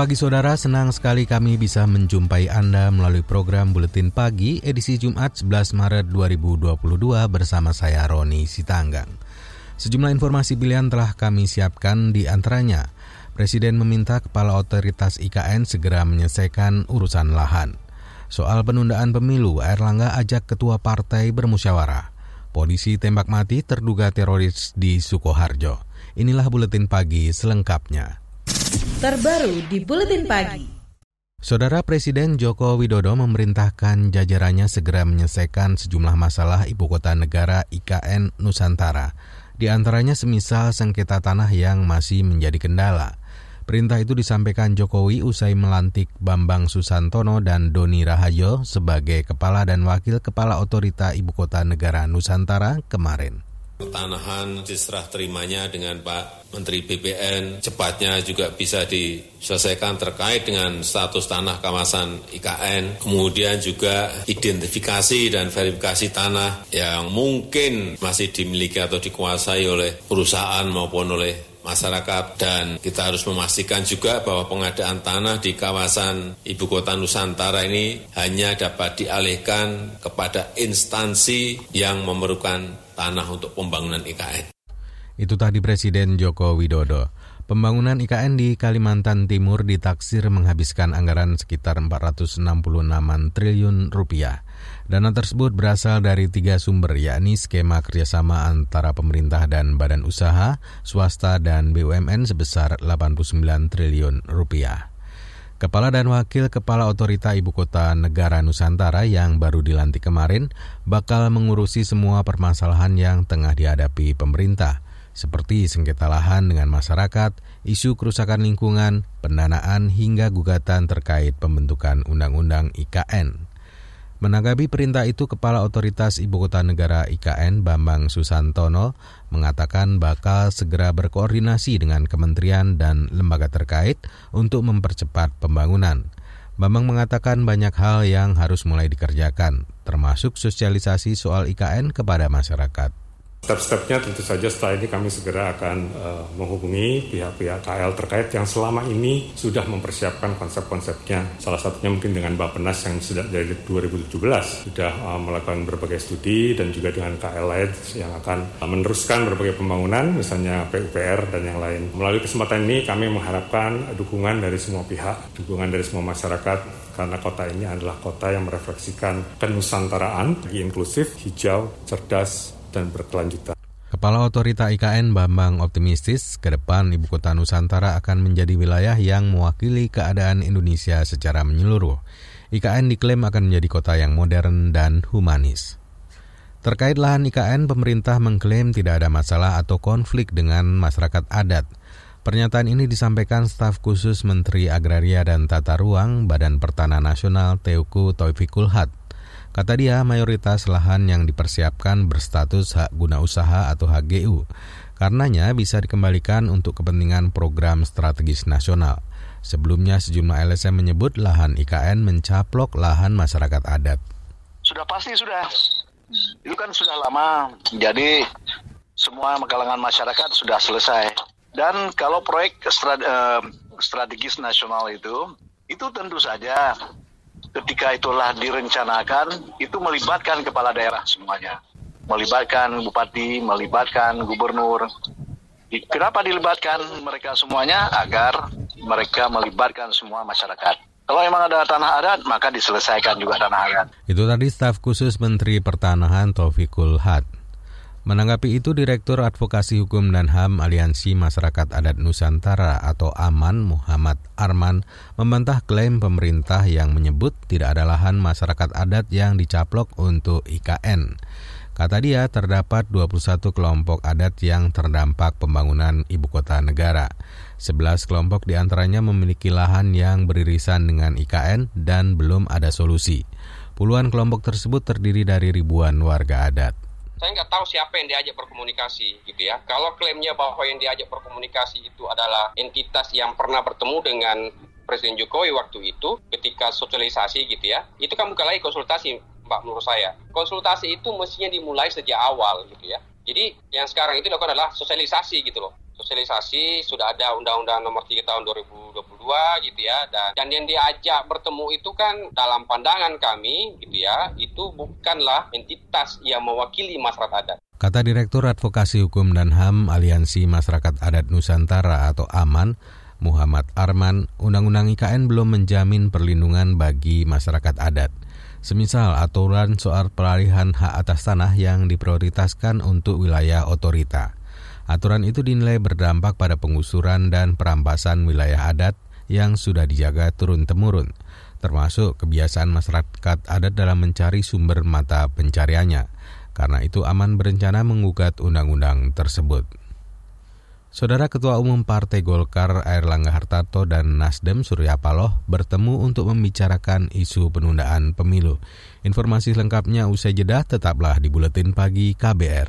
Pagi saudara, senang sekali kami bisa menjumpai Anda melalui program Buletin Pagi edisi Jumat 11 Maret 2022 bersama saya Roni Sitanggang. Sejumlah informasi pilihan telah kami siapkan di antaranya. Presiden meminta Kepala Otoritas IKN segera menyelesaikan urusan lahan. Soal penundaan pemilu, Erlangga ajak ketua partai bermusyawarah. Polisi tembak mati terduga teroris di Sukoharjo. Inilah Buletin Pagi selengkapnya terbaru di Buletin Pagi. Saudara Presiden Joko Widodo memerintahkan jajarannya segera menyelesaikan sejumlah masalah ibu kota negara IKN Nusantara, di antaranya semisal sengketa tanah yang masih menjadi kendala. Perintah itu disampaikan Jokowi usai melantik Bambang Susantono dan Doni Rahayo sebagai Kepala dan Wakil Kepala Otorita Ibu Kota Negara Nusantara kemarin. Pertanahan diserah terimanya dengan Pak Menteri BPN cepatnya juga bisa diselesaikan terkait dengan status tanah kawasan IKN. Kemudian juga identifikasi dan verifikasi tanah yang mungkin masih dimiliki atau dikuasai oleh perusahaan maupun oleh masyarakat dan kita harus memastikan juga bahwa pengadaan tanah di kawasan ibu kota Nusantara ini hanya dapat dialihkan kepada instansi yang memerlukan tanah untuk pembangunan IKN. Itu tadi Presiden Joko Widodo. Pembangunan IKN di Kalimantan Timur ditaksir menghabiskan anggaran sekitar 466 triliun rupiah. Dana tersebut berasal dari tiga sumber, yakni skema kerjasama antara pemerintah dan badan usaha, swasta, dan BUMN sebesar 89 triliun rupiah. Kepala dan Wakil Kepala Otorita Ibu Kota Negara Nusantara yang baru dilantik kemarin bakal mengurusi semua permasalahan yang tengah dihadapi pemerintah – seperti sengketa lahan dengan masyarakat, isu kerusakan lingkungan, pendanaan hingga gugatan terkait pembentukan Undang-Undang IKN. Menanggapi perintah itu, Kepala Otoritas Ibu Kota Negara IKN Bambang Susantono mengatakan bakal segera berkoordinasi dengan kementerian dan lembaga terkait untuk mempercepat pembangunan. Bambang mengatakan banyak hal yang harus mulai dikerjakan, termasuk sosialisasi soal IKN kepada masyarakat. Step-stepnya tentu saja setelah ini kami segera akan uh, menghubungi pihak-pihak KL terkait yang selama ini sudah mempersiapkan konsep-konsepnya. Salah satunya mungkin dengan Bapenas yang sudah dari 2017 sudah uh, melakukan berbagai studi dan juga dengan KL lain yang akan uh, meneruskan berbagai pembangunan, misalnya PUPR dan yang lain. Melalui kesempatan ini kami mengharapkan dukungan dari semua pihak, dukungan dari semua masyarakat karena kota ini adalah kota yang merefleksikan kenusantaraan, inklusif, hijau, cerdas, dan berkelanjutan. Kepala Otorita IKN Bambang optimistis ke depan Ibu Kota Nusantara akan menjadi wilayah yang mewakili keadaan Indonesia secara menyeluruh. IKN diklaim akan menjadi kota yang modern dan humanis. Terkait lahan IKN, pemerintah mengklaim tidak ada masalah atau konflik dengan masyarakat adat. Pernyataan ini disampaikan staf khusus Menteri Agraria dan Tata Ruang Badan Pertanahan Nasional Teuku Taufikul Had Kata dia, mayoritas lahan yang dipersiapkan berstatus hak guna usaha atau HGU. Karenanya bisa dikembalikan untuk kepentingan program strategis nasional. Sebelumnya sejumlah LSM menyebut lahan IKN mencaplok lahan masyarakat adat. Sudah pasti sudah. Itu kan sudah lama. Jadi semua kalangan masyarakat sudah selesai. Dan kalau proyek eh, strategis nasional itu, itu tentu saja ketika itulah direncanakan itu melibatkan kepala daerah semuanya melibatkan bupati melibatkan gubernur kenapa dilibatkan mereka semuanya agar mereka melibatkan semua masyarakat kalau memang ada tanah adat, maka diselesaikan juga tanah adat. Itu tadi staf khusus Menteri Pertanahan Taufikul Had. Menanggapi itu, Direktur Advokasi Hukum dan HAM Aliansi Masyarakat Adat Nusantara atau AMAN Muhammad Arman membantah klaim pemerintah yang menyebut tidak ada lahan masyarakat adat yang dicaplok untuk IKN. Kata dia, terdapat 21 kelompok adat yang terdampak pembangunan ibu kota negara. 11 kelompok di antaranya memiliki lahan yang beririsan dengan IKN dan belum ada solusi. Puluhan kelompok tersebut terdiri dari ribuan warga adat saya nggak tahu siapa yang diajak berkomunikasi gitu ya. Kalau klaimnya bahwa yang diajak berkomunikasi itu adalah entitas yang pernah bertemu dengan Presiden Jokowi waktu itu ketika sosialisasi gitu ya, itu kan bukan lagi konsultasi Mbak menurut saya. Konsultasi itu mestinya dimulai sejak awal gitu ya. Jadi yang sekarang itu dilakukan adalah sosialisasi gitu loh sosialisasi sudah ada undang-undang nomor 3 tahun 2022 gitu ya dan, dan yang diajak bertemu itu kan dalam pandangan kami gitu ya itu bukanlah entitas yang mewakili masyarakat adat. Kata Direktur Advokasi Hukum dan HAM Aliansi Masyarakat Adat Nusantara atau AMAN, Muhammad Arman, Undang-Undang IKN belum menjamin perlindungan bagi masyarakat adat. Semisal aturan soal peralihan hak atas tanah yang diprioritaskan untuk wilayah otorita. Aturan itu dinilai berdampak pada pengusuran dan perampasan wilayah adat yang sudah dijaga turun-temurun, termasuk kebiasaan masyarakat adat dalam mencari sumber mata pencariannya. Karena itu aman berencana menggugat undang-undang tersebut. Saudara Ketua Umum Partai Golkar Air Langga Hartarto dan Nasdem Surya Paloh bertemu untuk membicarakan isu penundaan pemilu. Informasi lengkapnya usai jeda tetaplah di Buletin Pagi KBR.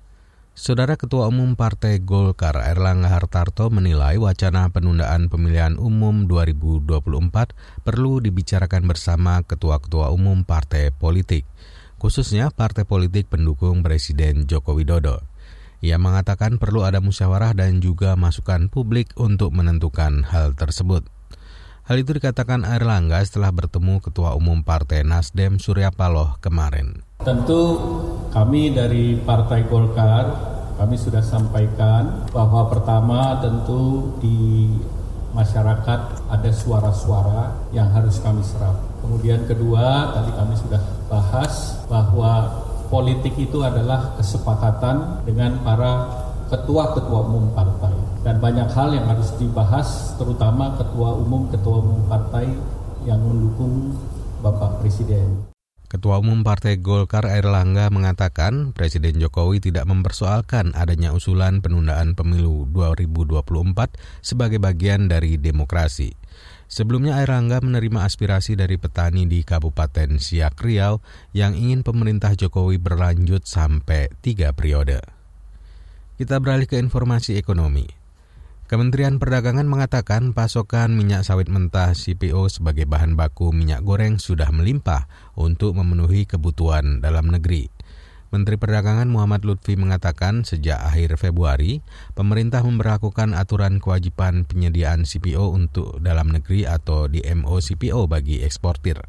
Saudara Ketua Umum Partai Golkar Erlangga Hartarto menilai wacana penundaan pemilihan umum 2024 perlu dibicarakan bersama ketua-ketua umum partai politik, khususnya partai politik pendukung Presiden Joko Widodo. Ia mengatakan perlu ada musyawarah dan juga masukan publik untuk menentukan hal tersebut. Hal itu dikatakan Erlangga setelah bertemu Ketua Umum Partai Nasdem Surya Paloh kemarin. Tentu kami dari Partai Golkar kami sudah sampaikan bahwa pertama tentu di masyarakat ada suara-suara yang harus kami serap. Kemudian kedua tadi kami sudah bahas bahwa politik itu adalah kesepakatan dengan para ketua-ketua umum partai dan banyak hal yang harus dibahas terutama ketua umum ketua umum partai yang mendukung Bapak Presiden. Ketua Umum Partai Golkar Airlangga mengatakan Presiden Jokowi tidak mempersoalkan adanya usulan penundaan pemilu 2024 sebagai bagian dari demokrasi. Sebelumnya Airlangga menerima aspirasi dari petani di Kabupaten Siak Riau yang ingin pemerintah Jokowi berlanjut sampai tiga periode. Kita beralih ke informasi ekonomi. Kementerian Perdagangan mengatakan pasokan minyak sawit mentah CPO sebagai bahan baku minyak goreng sudah melimpah untuk memenuhi kebutuhan dalam negeri. Menteri Perdagangan Muhammad Lutfi mengatakan sejak akhir Februari, pemerintah memperlakukan aturan kewajiban penyediaan CPO untuk dalam negeri atau DMO CPO bagi eksportir.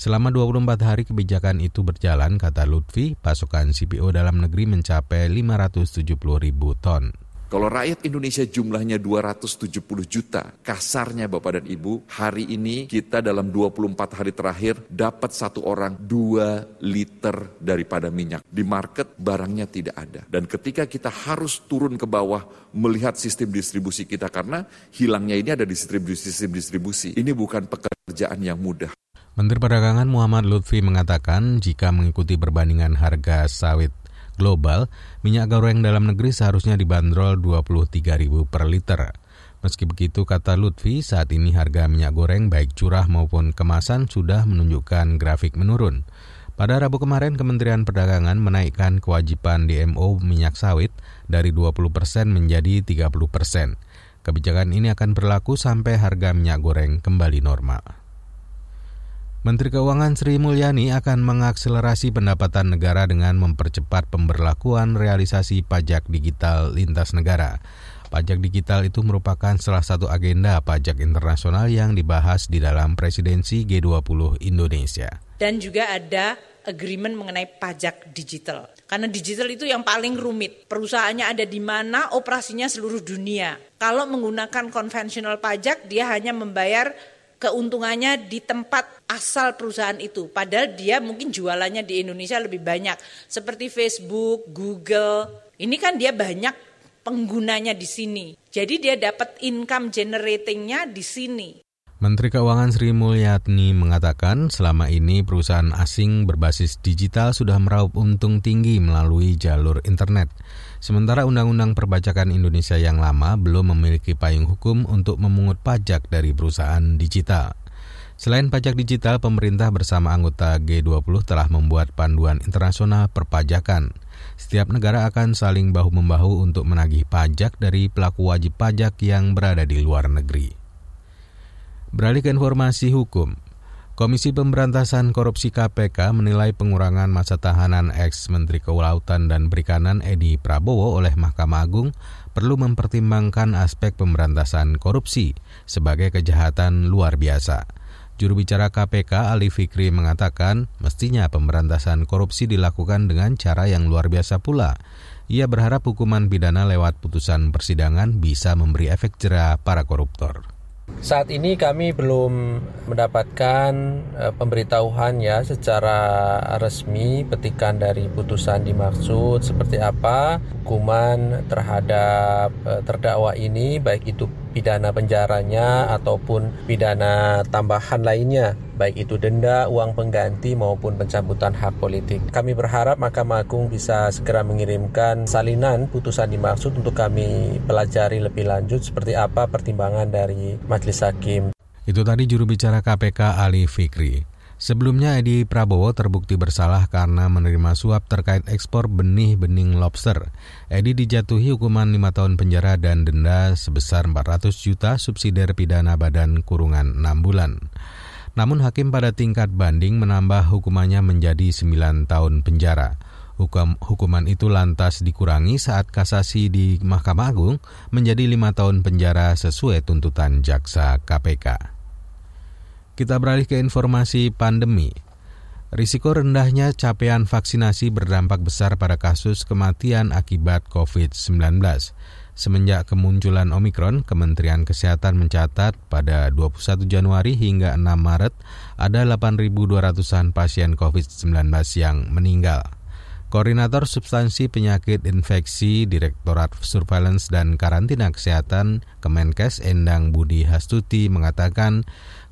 Selama 24 hari kebijakan itu berjalan, kata Lutfi, pasokan CPO dalam negeri mencapai 570 ribu ton. Kalau rakyat Indonesia jumlahnya 270 juta, kasarnya Bapak dan Ibu, hari ini kita dalam 24 hari terakhir dapat satu orang 2 liter daripada minyak. Di market barangnya tidak ada. Dan ketika kita harus turun ke bawah melihat sistem distribusi kita karena hilangnya ini ada di distribusi sistem distribusi. Ini bukan pekerjaan yang mudah. Menteri Perdagangan Muhammad Lutfi mengatakan jika mengikuti perbandingan harga sawit global, minyak goreng dalam negeri seharusnya dibanderol 23.000 per liter. Meski begitu, kata Lutfi, saat ini harga minyak goreng baik curah maupun kemasan sudah menunjukkan grafik menurun. Pada Rabu kemarin, Kementerian Perdagangan menaikkan kewajiban DMO minyak sawit dari 20% menjadi 30%. Kebijakan ini akan berlaku sampai harga minyak goreng kembali normal. Menteri Keuangan Sri Mulyani akan mengakselerasi pendapatan negara dengan mempercepat pemberlakuan realisasi pajak digital lintas negara. Pajak digital itu merupakan salah satu agenda pajak internasional yang dibahas di dalam presidensi G20 Indonesia. Dan juga ada agreement mengenai pajak digital. Karena digital itu yang paling rumit. Perusahaannya ada di mana, operasinya seluruh dunia. Kalau menggunakan konvensional pajak, dia hanya membayar keuntungannya di tempat asal perusahaan itu. Padahal dia mungkin jualannya di Indonesia lebih banyak. Seperti Facebook, Google. Ini kan dia banyak penggunanya di sini. Jadi dia dapat income generatingnya di sini. Menteri Keuangan Sri Mulyatni mengatakan selama ini perusahaan asing berbasis digital sudah meraup untung tinggi melalui jalur internet. Sementara Undang-Undang Perbajakan Indonesia yang lama belum memiliki payung hukum untuk memungut pajak dari perusahaan digital. Selain pajak digital, pemerintah bersama anggota G20 telah membuat panduan internasional perpajakan. Setiap negara akan saling bahu-membahu untuk menagih pajak dari pelaku wajib pajak yang berada di luar negeri. Beralih ke informasi hukum, Komisi Pemberantasan Korupsi KPK menilai pengurangan masa tahanan ex-Menteri Kelautan dan Perikanan Edi Prabowo oleh Mahkamah Agung perlu mempertimbangkan aspek pemberantasan korupsi sebagai kejahatan luar biasa. Juru bicara KPK Ali Fikri mengatakan mestinya pemberantasan korupsi dilakukan dengan cara yang luar biasa pula. Ia berharap hukuman pidana lewat putusan persidangan bisa memberi efek jerah para koruptor. Saat ini kami belum mendapatkan uh, pemberitahuan ya secara resmi petikan dari putusan dimaksud seperti apa hukuman terhadap uh, terdakwa ini baik itu pidana penjaranya ataupun pidana tambahan lainnya, baik itu denda, uang pengganti maupun pencabutan hak politik. Kami berharap Mahkamah Agung bisa segera mengirimkan salinan putusan dimaksud untuk kami pelajari lebih lanjut seperti apa pertimbangan dari Majelis Hakim. Itu tadi juru bicara KPK Ali Fikri. Sebelumnya Edi Prabowo terbukti bersalah karena menerima suap terkait ekspor benih-bening lobster. Edi dijatuhi hukuman 5 tahun penjara dan denda sebesar 400 juta subsidi pidana badan kurungan 6 bulan. Namun hakim pada tingkat banding menambah hukumannya menjadi 9 tahun penjara. Hukum, hukuman itu lantas dikurangi saat kasasi di Mahkamah Agung menjadi lima tahun penjara sesuai tuntutan jaksa KPK. Kita beralih ke informasi pandemi. Risiko rendahnya capaian vaksinasi berdampak besar pada kasus kematian akibat COVID-19. Semenjak kemunculan Omikron, Kementerian Kesehatan mencatat pada 21 Januari hingga 6 Maret ada 8.200-an pasien COVID-19 yang meninggal. Koordinator Substansi Penyakit Infeksi Direktorat Surveillance dan Karantina Kesehatan Kemenkes Endang Budi Hastuti mengatakan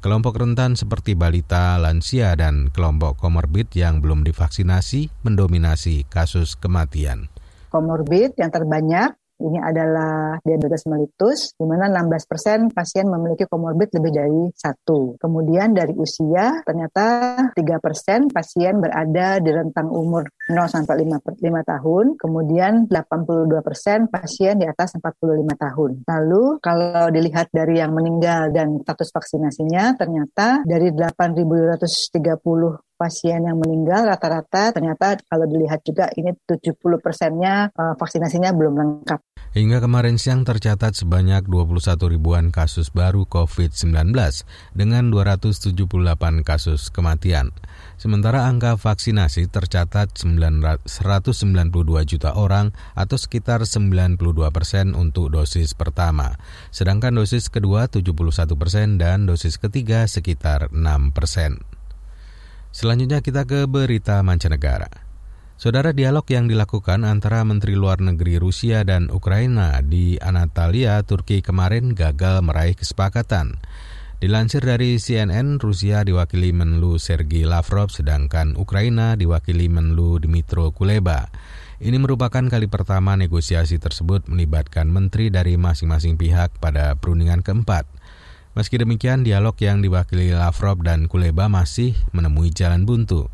Kelompok rentan seperti balita, lansia, dan kelompok komorbid yang belum divaksinasi mendominasi kasus kematian. Komorbid yang terbanyak ini adalah diabetes mellitus, di mana 16 persen pasien memiliki komorbid lebih dari satu. Kemudian dari usia, ternyata 3 persen pasien berada di rentang umur 0 sampai 5, 5 tahun. Kemudian 82 persen pasien di atas 45 tahun. Lalu kalau dilihat dari yang meninggal dan status vaksinasinya, ternyata dari 8.230 pasien yang meninggal rata-rata ternyata kalau dilihat juga ini 70 persennya uh, vaksinasinya belum lengkap. Hingga kemarin siang tercatat sebanyak 21 ribuan kasus baru COVID-19 dengan 278 kasus kematian. Sementara angka vaksinasi tercatat 192 juta orang atau sekitar 92 persen untuk dosis pertama. Sedangkan dosis kedua 71 persen dan dosis ketiga sekitar 6 persen. Selanjutnya kita ke berita mancanegara. Saudara dialog yang dilakukan antara Menteri Luar Negeri Rusia dan Ukraina di Anatolia, Turki kemarin gagal meraih kesepakatan. Dilansir dari CNN, Rusia diwakili Menlu Sergei Lavrov, sedangkan Ukraina diwakili Menlu Dmitro Kuleba. Ini merupakan kali pertama negosiasi tersebut melibatkan menteri dari masing-masing pihak pada perundingan keempat. Meski demikian, dialog yang diwakili Lavrov dan Kuleba masih menemui jalan buntu.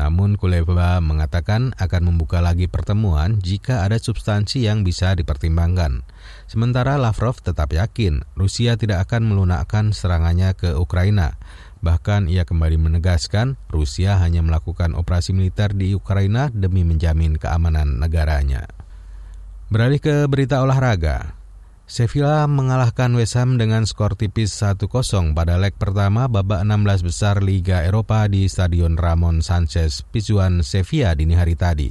Namun Kuleba mengatakan akan membuka lagi pertemuan jika ada substansi yang bisa dipertimbangkan. Sementara Lavrov tetap yakin Rusia tidak akan melunakkan serangannya ke Ukraina. Bahkan ia kembali menegaskan Rusia hanya melakukan operasi militer di Ukraina demi menjamin keamanan negaranya. Beralih ke berita olahraga, Sevilla mengalahkan West Ham dengan skor tipis 1-0 pada leg pertama babak 16 besar Liga Eropa di Stadion Ramon Sanchez Pizjuan Sevilla dini hari tadi.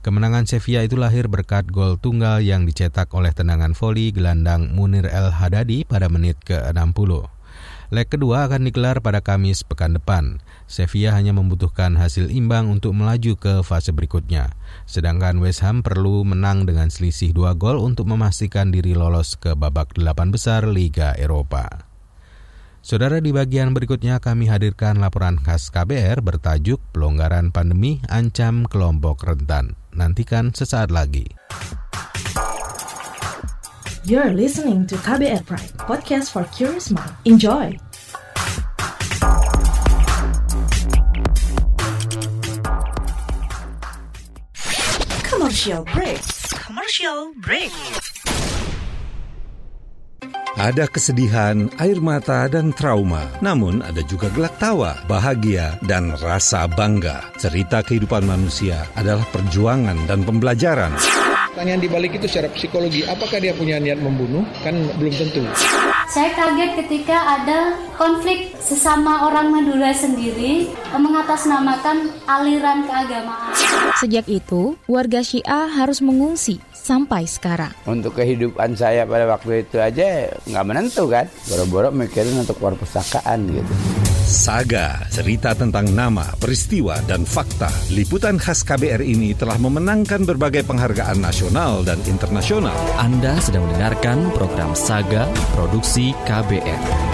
Kemenangan Sevilla itu lahir berkat gol tunggal yang dicetak oleh tendangan voli gelandang Munir El Hadadi pada menit ke-60. Leg kedua akan digelar pada Kamis pekan depan. Sevilla hanya membutuhkan hasil imbang untuk melaju ke fase berikutnya. Sedangkan West Ham perlu menang dengan selisih dua gol untuk memastikan diri lolos ke babak delapan besar Liga Eropa. Saudara di bagian berikutnya kami hadirkan laporan khas KBR bertajuk Pelonggaran Pandemi Ancam Kelompok Rentan. Nantikan sesaat lagi. You're listening to KBR Pride, podcast for curious mind. Enjoy! Commercial break. Commercial break. Ada kesedihan, air mata, dan trauma. Namun ada juga gelak tawa, bahagia, dan rasa bangga. Cerita kehidupan manusia adalah perjuangan dan pembelajaran. Pertanyaan di balik itu secara psikologi, apakah dia punya niat membunuh? Kan belum tentu. Saya kaget ketika ada konflik sesama orang Madura sendiri mengatasnamakan aliran keagamaan. Sejak itu, warga Syiah harus mengungsi sampai sekarang. Untuk kehidupan saya pada waktu itu aja nggak menentu kan. Boro-boro mikirin untuk perpustakaan gitu. Saga, cerita tentang nama, peristiwa, dan fakta. Liputan khas KBR ini telah memenangkan berbagai penghargaan nasional dan internasional. Anda sedang mendengarkan program Saga Produksi KBR.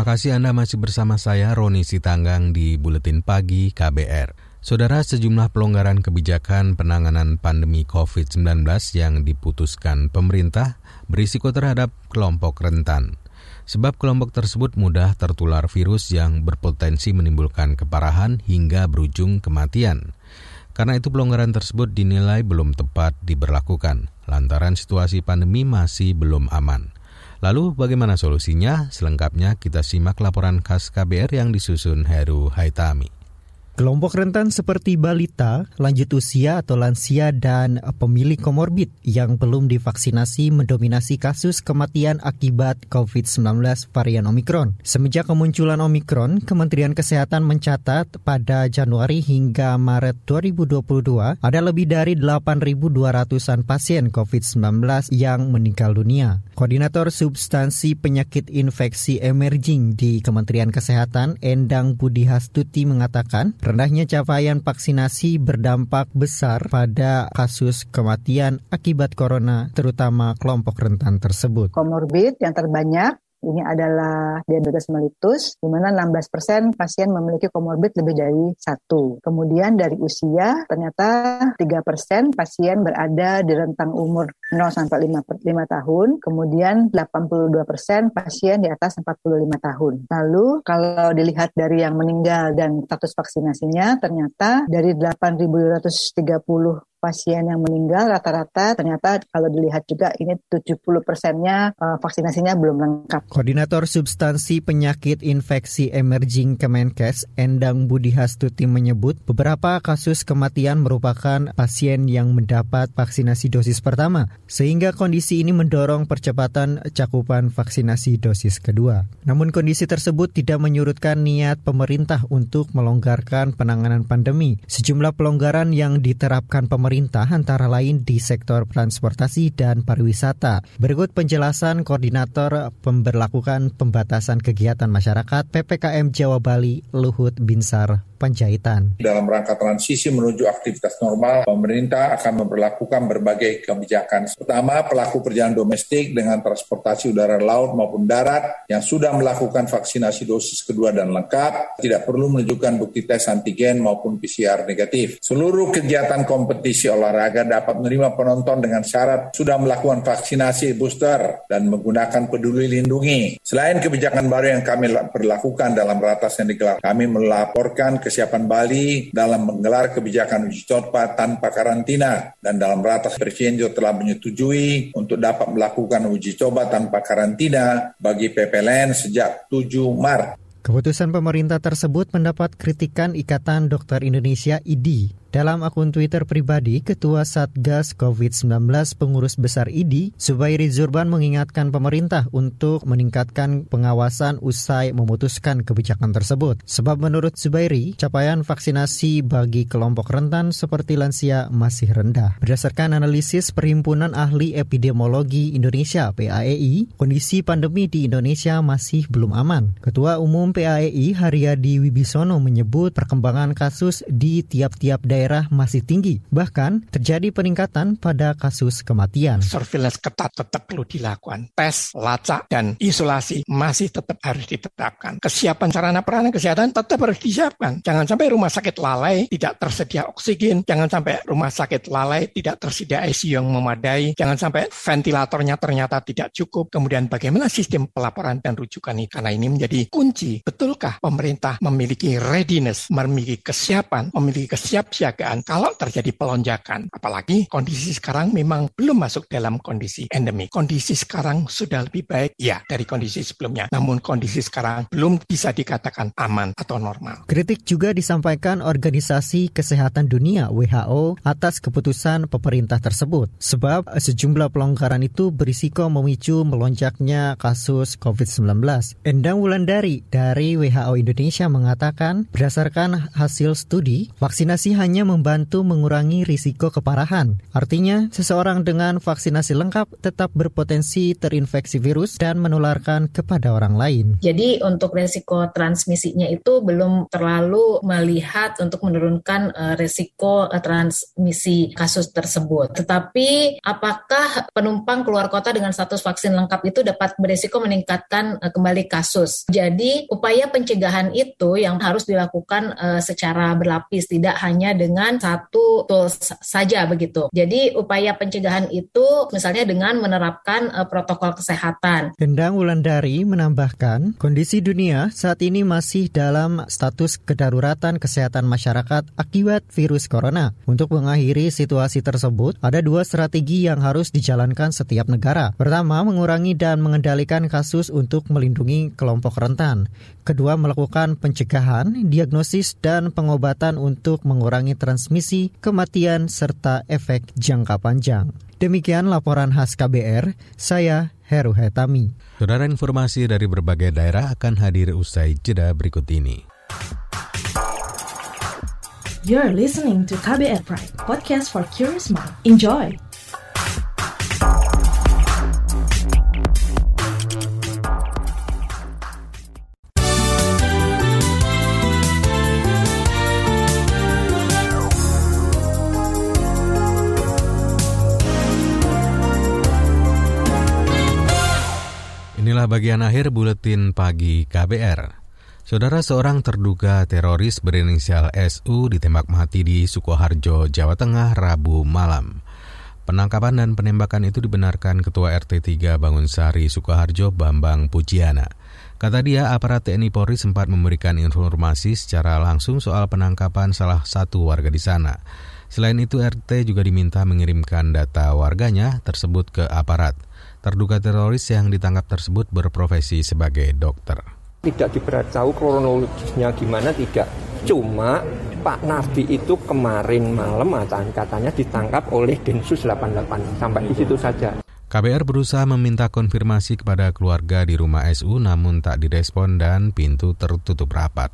Terima kasih Anda masih bersama saya Roni Sitanggang di Buletin Pagi KBR. Saudara, sejumlah pelonggaran kebijakan penanganan pandemi COVID-19 yang diputuskan pemerintah berisiko terhadap kelompok rentan. Sebab kelompok tersebut mudah tertular virus yang berpotensi menimbulkan keparahan hingga berujung kematian. Karena itu pelonggaran tersebut dinilai belum tepat diberlakukan, lantaran situasi pandemi masih belum aman. Lalu bagaimana solusinya? Selengkapnya kita simak laporan khas KBR yang disusun Heru Haitami. Kelompok rentan seperti balita, lanjut usia atau lansia, dan pemilik komorbid yang belum divaksinasi mendominasi kasus kematian akibat COVID-19 varian Omikron. Semenjak kemunculan Omikron, Kementerian Kesehatan mencatat pada Januari hingga Maret 2022 ada lebih dari 8.200-an pasien COVID-19 yang meninggal dunia. Koordinator Substansi Penyakit Infeksi Emerging di Kementerian Kesehatan, Endang Budi Hastuti mengatakan, rendahnya capaian vaksinasi berdampak besar pada kasus kematian akibat corona, terutama kelompok rentan tersebut. Komorbid yang terbanyak ini adalah diabetes mellitus, di mana 16% pasien memiliki komorbid lebih dari satu. Kemudian dari usia, ternyata 3% pasien berada di rentang umur 0 sampai 5, 5 tahun. Kemudian 82% pasien di atas 45 tahun. Lalu kalau dilihat dari yang meninggal dan status vaksinasinya, ternyata dari 8.230 pasien yang meninggal rata-rata ternyata kalau dilihat juga ini 70 persennya uh, vaksinasinya belum lengkap. Koordinator Substansi Penyakit Infeksi Emerging Kemenkes Endang Budi Hastuti menyebut beberapa kasus kematian merupakan pasien yang mendapat vaksinasi dosis pertama sehingga kondisi ini mendorong percepatan cakupan vaksinasi dosis kedua. Namun kondisi tersebut tidak menyurutkan niat pemerintah untuk melonggarkan penanganan pandemi. Sejumlah pelonggaran yang diterapkan pemerintah pemerintah antara lain di sektor transportasi dan pariwisata. Berikut penjelasan koordinator pemberlakukan pembatasan kegiatan masyarakat PPKM Jawa Bali Luhut Binsar Panjaitan. Dalam rangka transisi menuju aktivitas normal, pemerintah akan memperlakukan berbagai kebijakan. Pertama, pelaku perjalanan domestik dengan transportasi udara laut maupun darat yang sudah melakukan vaksinasi dosis kedua dan lengkap, tidak perlu menunjukkan bukti tes antigen maupun PCR negatif. Seluruh kegiatan kompetisi olahraga dapat menerima penonton dengan syarat sudah melakukan vaksinasi booster dan menggunakan peduli lindungi. Selain kebijakan baru yang kami perlakukan dalam ratas yang digelar, kami melaporkan ke kesiapan Bali dalam menggelar kebijakan uji coba tanpa karantina dan dalam ratas Presiden telah menyetujui untuk dapat melakukan uji coba tanpa karantina bagi PPLN sejak 7 Maret. Keputusan pemerintah tersebut mendapat kritikan Ikatan Dokter Indonesia IDI dalam akun Twitter pribadi, Ketua Satgas COVID-19 Pengurus Besar IDI, Zubairi Zurban mengingatkan pemerintah untuk meningkatkan pengawasan usai memutuskan kebijakan tersebut. Sebab menurut Zubairi, capaian vaksinasi bagi kelompok rentan seperti lansia masih rendah. Berdasarkan analisis Perhimpunan Ahli Epidemiologi Indonesia PAEI, kondisi pandemi di Indonesia masih belum aman. Ketua Umum PAEI Haryadi Wibisono menyebut perkembangan kasus di tiap-tiap daerah daerah masih tinggi. Bahkan terjadi peningkatan pada kasus kematian. Surveillance ketat tetap perlu dilakukan. Tes, lacak, dan isolasi masih tetap harus ditetapkan. Kesiapan sarana perana kesehatan tetap harus disiapkan. Jangan sampai rumah sakit lalai tidak tersedia oksigen. Jangan sampai rumah sakit lalai tidak tersedia ICU yang memadai. Jangan sampai ventilatornya ternyata tidak cukup. Kemudian bagaimana sistem pelaporan dan rujukan ini? Karena ini menjadi kunci. Betulkah pemerintah memiliki readiness, memiliki kesiapan, memiliki kesiapsiagaan kesiapsiagaan kalau terjadi pelonjakan. Apalagi kondisi sekarang memang belum masuk dalam kondisi endemi. Kondisi sekarang sudah lebih baik, ya, dari kondisi sebelumnya. Namun kondisi sekarang belum bisa dikatakan aman atau normal. Kritik juga disampaikan Organisasi Kesehatan Dunia WHO atas keputusan pemerintah tersebut. Sebab sejumlah pelonggaran itu berisiko memicu melonjaknya kasus COVID-19. Endang Wulandari dari WHO Indonesia mengatakan berdasarkan hasil studi, vaksinasi hanya hanya membantu mengurangi risiko keparahan. Artinya, seseorang dengan vaksinasi lengkap tetap berpotensi terinfeksi virus dan menularkan kepada orang lain. Jadi untuk risiko transmisinya itu belum terlalu melihat untuk menurunkan uh, risiko uh, transmisi kasus tersebut. Tetapi apakah penumpang keluar kota dengan status vaksin lengkap itu dapat berisiko meningkatkan uh, kembali kasus? Jadi upaya pencegahan itu yang harus dilakukan secara berlapis, tidak hanya dengan dengan satu tools saja begitu. Jadi upaya pencegahan itu misalnya dengan menerapkan uh, protokol kesehatan. Gendang Wulandari menambahkan, kondisi dunia saat ini masih dalam status kedaruratan kesehatan masyarakat akibat virus corona. Untuk mengakhiri situasi tersebut, ada dua strategi yang harus dijalankan setiap negara. Pertama, mengurangi dan mengendalikan kasus untuk melindungi kelompok rentan. Kedua, melakukan pencegahan, diagnosis, dan pengobatan untuk mengurangi transmisi, kematian, serta efek jangka panjang. Demikian laporan khas KBR, saya Heru Hetami. Saudara informasi dari berbagai daerah akan hadir usai jeda berikut ini. You're listening to KBR Pride, podcast for curious mind. Enjoy! Bagian akhir buletin pagi KBR. Saudara seorang terduga teroris berinisial SU ditembak mati di Sukoharjo, Jawa Tengah, Rabu malam. Penangkapan dan penembakan itu dibenarkan Ketua RT 3 Bangunsari Sukoharjo Bambang Pujiana. Kata dia, aparat TNI Polri sempat memberikan informasi secara langsung soal penangkapan salah satu warga di sana. Selain itu, RT juga diminta mengirimkan data warganya tersebut ke aparat. Terduga teroris yang ditangkap tersebut berprofesi sebagai dokter. Tidak diberitahu kronologisnya gimana tidak. Cuma Pak Nabi itu kemarin malam katanya ditangkap oleh Densus 88 sampai di situ saja. KBR berusaha meminta konfirmasi kepada keluarga di rumah SU namun tak direspon dan pintu tertutup rapat.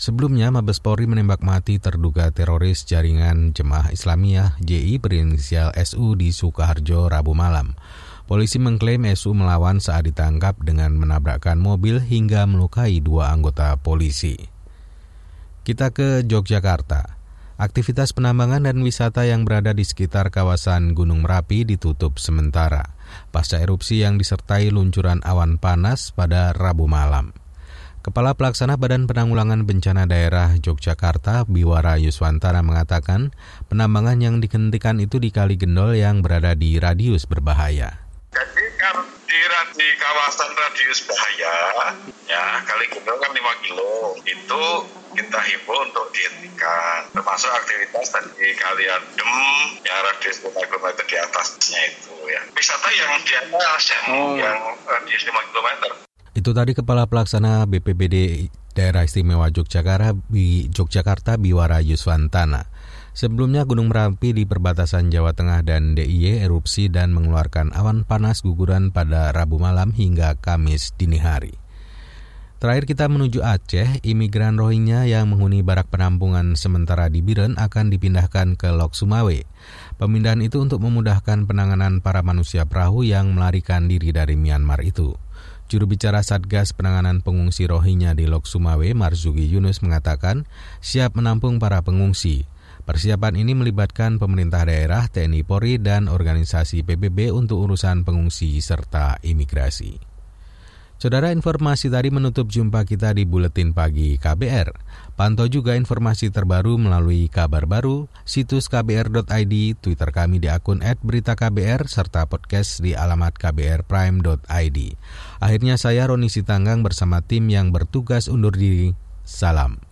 Sebelumnya, Mabes Polri menembak mati terduga teroris jaringan Jemaah Islamiyah JI berinisial SU di Sukoharjo Rabu malam. Polisi mengklaim SU melawan saat ditangkap dengan menabrakkan mobil hingga melukai dua anggota polisi. Kita ke Yogyakarta. Aktivitas penambangan dan wisata yang berada di sekitar kawasan Gunung Merapi ditutup sementara pasca erupsi yang disertai luncuran awan panas pada Rabu malam. Kepala Pelaksana Badan Penanggulangan Bencana Daerah Yogyakarta, Biwara Yuswantara mengatakan, penambangan yang dihentikan itu di Kali Gendol yang berada di radius berbahaya. Jadi kan di, di kawasan radius bahaya, ya Kali Gendol kan 5 kilo, itu kita himbau untuk dihentikan termasuk aktivitas tadi kalian dem yang radius 5 km di atasnya itu ya wisata yang di atas yang, oh. yang radius 5 km itu tadi Kepala Pelaksana BPBD Daerah Istimewa Yogyakarta, Yogyakarta Biwara Yuswantana. Sebelumnya Gunung Merapi di perbatasan Jawa Tengah dan DIY erupsi dan mengeluarkan awan panas guguran pada Rabu malam hingga Kamis dini hari. Terakhir kita menuju Aceh, imigran Rohingya yang menghuni barak penampungan sementara di Biren akan dipindahkan ke Lok Sumawe. Pemindahan itu untuk memudahkan penanganan para manusia perahu yang melarikan diri dari Myanmar itu. Juru bicara Satgas Penanganan Pengungsi Rohingya di Lok Sumawe, Marzuki Yunus mengatakan siap menampung para pengungsi. Persiapan ini melibatkan pemerintah daerah, TNI Polri, dan organisasi PBB untuk urusan pengungsi serta imigrasi. Saudara informasi tadi menutup jumpa kita di Buletin Pagi KBR. Pantau juga informasi terbaru melalui kabar baru, situs kbr.id, Twitter kami di akun @beritaKBR serta podcast di alamat kbrprime.id. Akhirnya saya Roni Sitanggang bersama tim yang bertugas undur diri. Salam.